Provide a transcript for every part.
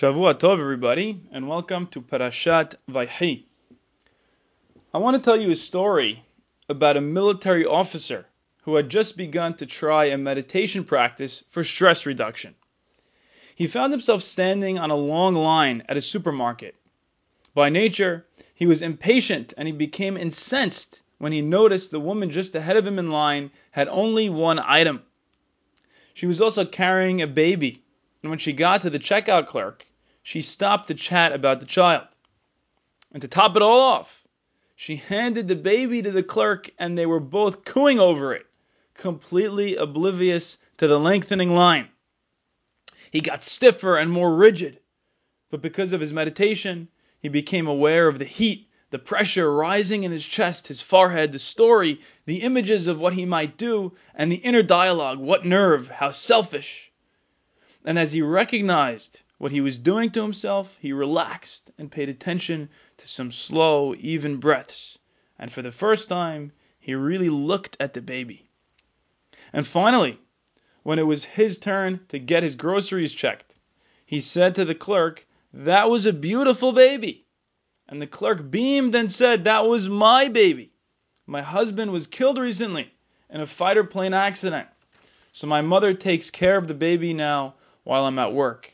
Shavua Tov, everybody, and welcome to Parashat Vayhi. I want to tell you a story about a military officer who had just begun to try a meditation practice for stress reduction. He found himself standing on a long line at a supermarket. By nature, he was impatient and he became incensed when he noticed the woman just ahead of him in line had only one item. She was also carrying a baby and when she got to the checkout clerk, she stopped to chat about the child. And to top it all off, she handed the baby to the clerk and they were both cooing over it, completely oblivious to the lengthening line. He got stiffer and more rigid, but because of his meditation, he became aware of the heat, the pressure rising in his chest, his forehead, the story, the images of what he might do, and the inner dialogue what nerve, how selfish. And as he recognized what he was doing to himself, he relaxed and paid attention to some slow, even breaths. And for the first time, he really looked at the baby. And finally, when it was his turn to get his groceries checked, he said to the clerk, That was a beautiful baby. And the clerk beamed and said, That was my baby. My husband was killed recently in a fighter plane accident. So my mother takes care of the baby now while I'm at work.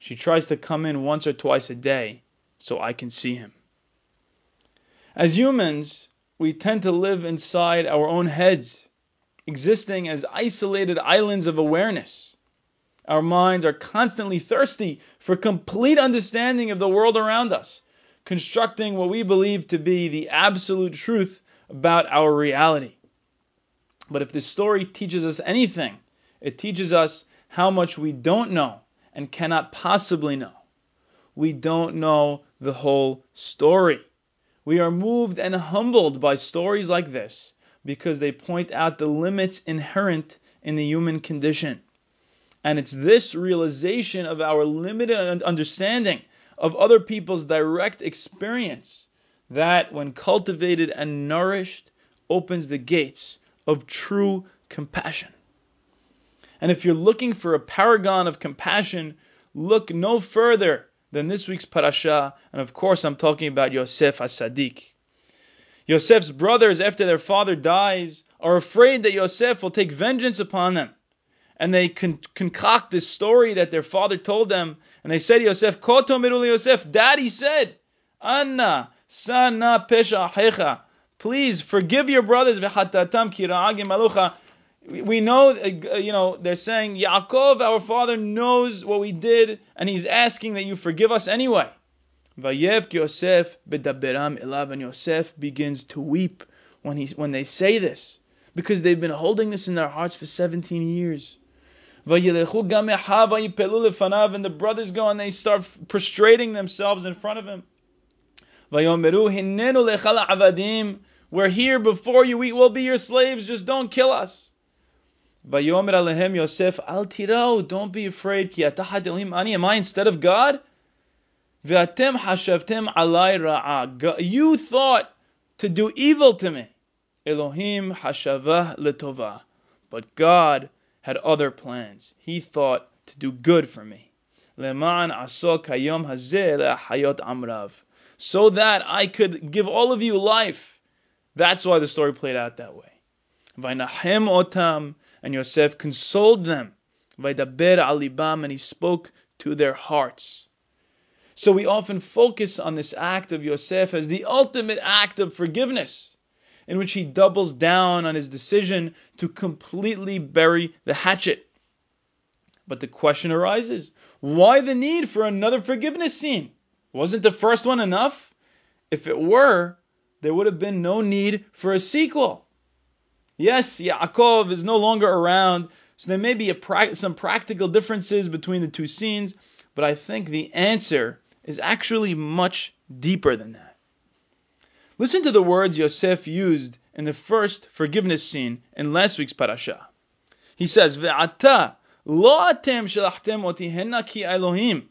She tries to come in once or twice a day so I can see him. As humans, we tend to live inside our own heads, existing as isolated islands of awareness. Our minds are constantly thirsty for complete understanding of the world around us, constructing what we believe to be the absolute truth about our reality. But if this story teaches us anything, it teaches us how much we don't know and cannot possibly know. We don't know the whole story. We are moved and humbled by stories like this because they point out the limits inherent in the human condition. And it's this realization of our limited understanding of other people's direct experience that, when cultivated and nourished, opens the gates of true compassion. And if you're looking for a paragon of compassion, look no further than this week's parasha. And of course, I'm talking about Yosef as-Sadiq. Yosef's brothers, after their father dies, are afraid that Yosef will take vengeance upon them. And they con- concoct this story that their father told them. And they say to Yosef, Koto miruli Yosef, Daddy said, Anna, sana pesha hecha. Please forgive your brothers, we know, uh, you know, they're saying, Yaakov, our father, knows what we did, and he's asking that you forgive us anyway. Vayev Yosef bedaberam elav, and Yosef begins to weep when he when they say this, because they've been holding this in their hearts for 17 years. And the brothers go and they start prostrating themselves in front of him. We're here before you. We will be your slaves. Just don't kill us. Vayomer alehem Yosef, al tirau, don't be afraid, ki atahad Elohim ani, am I instead of God? Ve'atem hashavtem alai ra'a. You thought to do evil to me. Elohim hashavah letova. But God had other plans. He thought to do good for me. Leman aso kayom hazeh le'achayot amrav. So that I could give all of you life. That's why the story played out that way. Vainahem otam and Yosef consoled them. by Vaidaber alibam, and he spoke to their hearts. So we often focus on this act of Yosef as the ultimate act of forgiveness, in which he doubles down on his decision to completely bury the hatchet. But the question arises why the need for another forgiveness scene? Wasn't the first one enough? If it were, there would have been no need for a sequel. Yes, Yaakov is no longer around, so there may be pra- some practical differences between the two scenes, but I think the answer is actually much deeper than that. Listen to the words Yosef used in the first forgiveness scene in last week's parasha. He says, "Ve'ata lo atem shalachtem oti ki Elohim."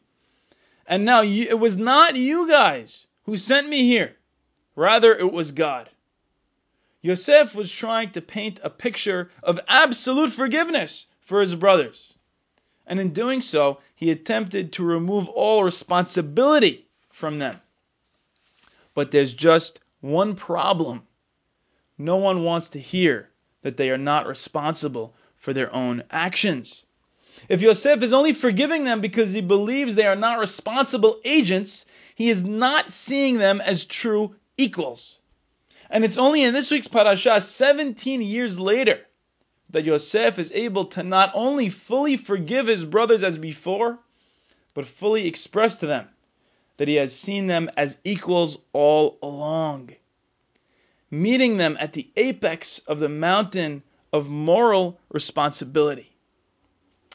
And now you, it was not you guys who sent me here; rather it was God. Yosef was trying to paint a picture of absolute forgiveness for his brothers. and in doing so, he attempted to remove all responsibility from them. But there's just one problem. No one wants to hear that they are not responsible for their own actions. If Yosef is only forgiving them because he believes they are not responsible agents, he is not seeing them as true equals. And it's only in this week's parasha, 17 years later, that Yosef is able to not only fully forgive his brothers as before, but fully express to them that he has seen them as equals all along. Meeting them at the apex of the mountain of moral responsibility.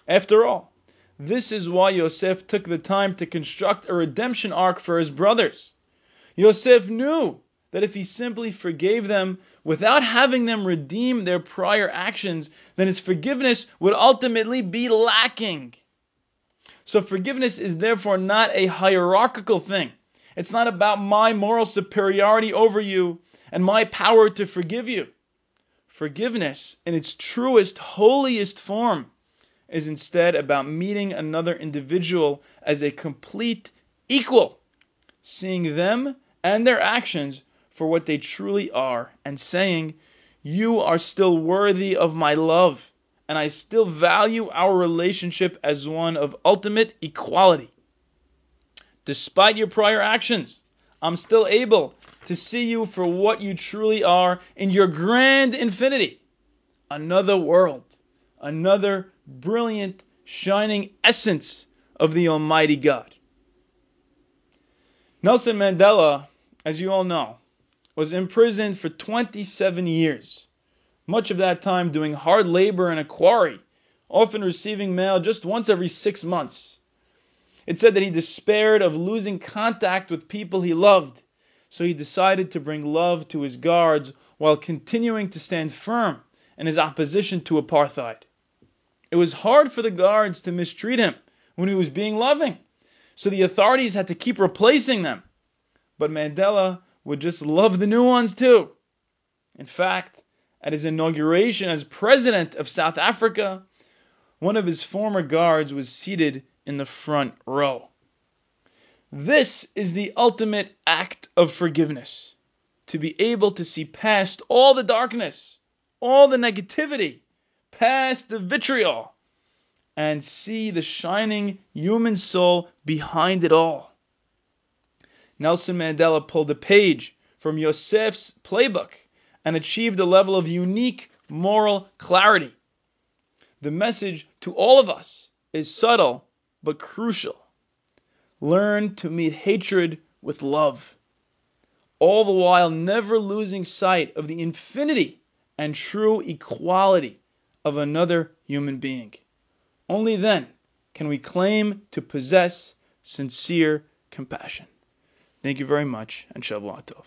After all, this is why Yosef took the time to construct a redemption arc for his brothers. Yosef knew that if he simply forgave them without having them redeem their prior actions, then his forgiveness would ultimately be lacking. So forgiveness is therefore not a hierarchical thing. It's not about my moral superiority over you and my power to forgive you. Forgiveness, in its truest, holiest form, is instead about meeting another individual as a complete equal, seeing them and their actions for what they truly are and saying, You are still worthy of my love, and I still value our relationship as one of ultimate equality. Despite your prior actions, I'm still able to see you for what you truly are in your grand infinity. Another world, another brilliant, shining essence of the Almighty God. Nelson Mandela, as you all know, was imprisoned for 27 years, much of that time doing hard labor in a quarry, often receiving mail just once every six months. It said that he despaired of losing contact with people he loved, so he decided to bring love to his guards while continuing to stand firm in his opposition to apartheid. It was hard for the guards to mistreat him when he was being loving, so the authorities had to keep replacing them. But Mandela would just love the new ones too. In fact, at his inauguration as president of South Africa, one of his former guards was seated in the front row. This is the ultimate act of forgiveness to be able to see past all the darkness, all the negativity, past the vitriol, and see the shining human soul behind it all. Nelson Mandela pulled a page from Yosef's playbook and achieved a level of unique moral clarity. The message to all of us is subtle but crucial. Learn to meet hatred with love, all the while never losing sight of the infinity and true equality of another human being. Only then can we claim to possess sincere compassion. Thank you very much, and Shavua Tov.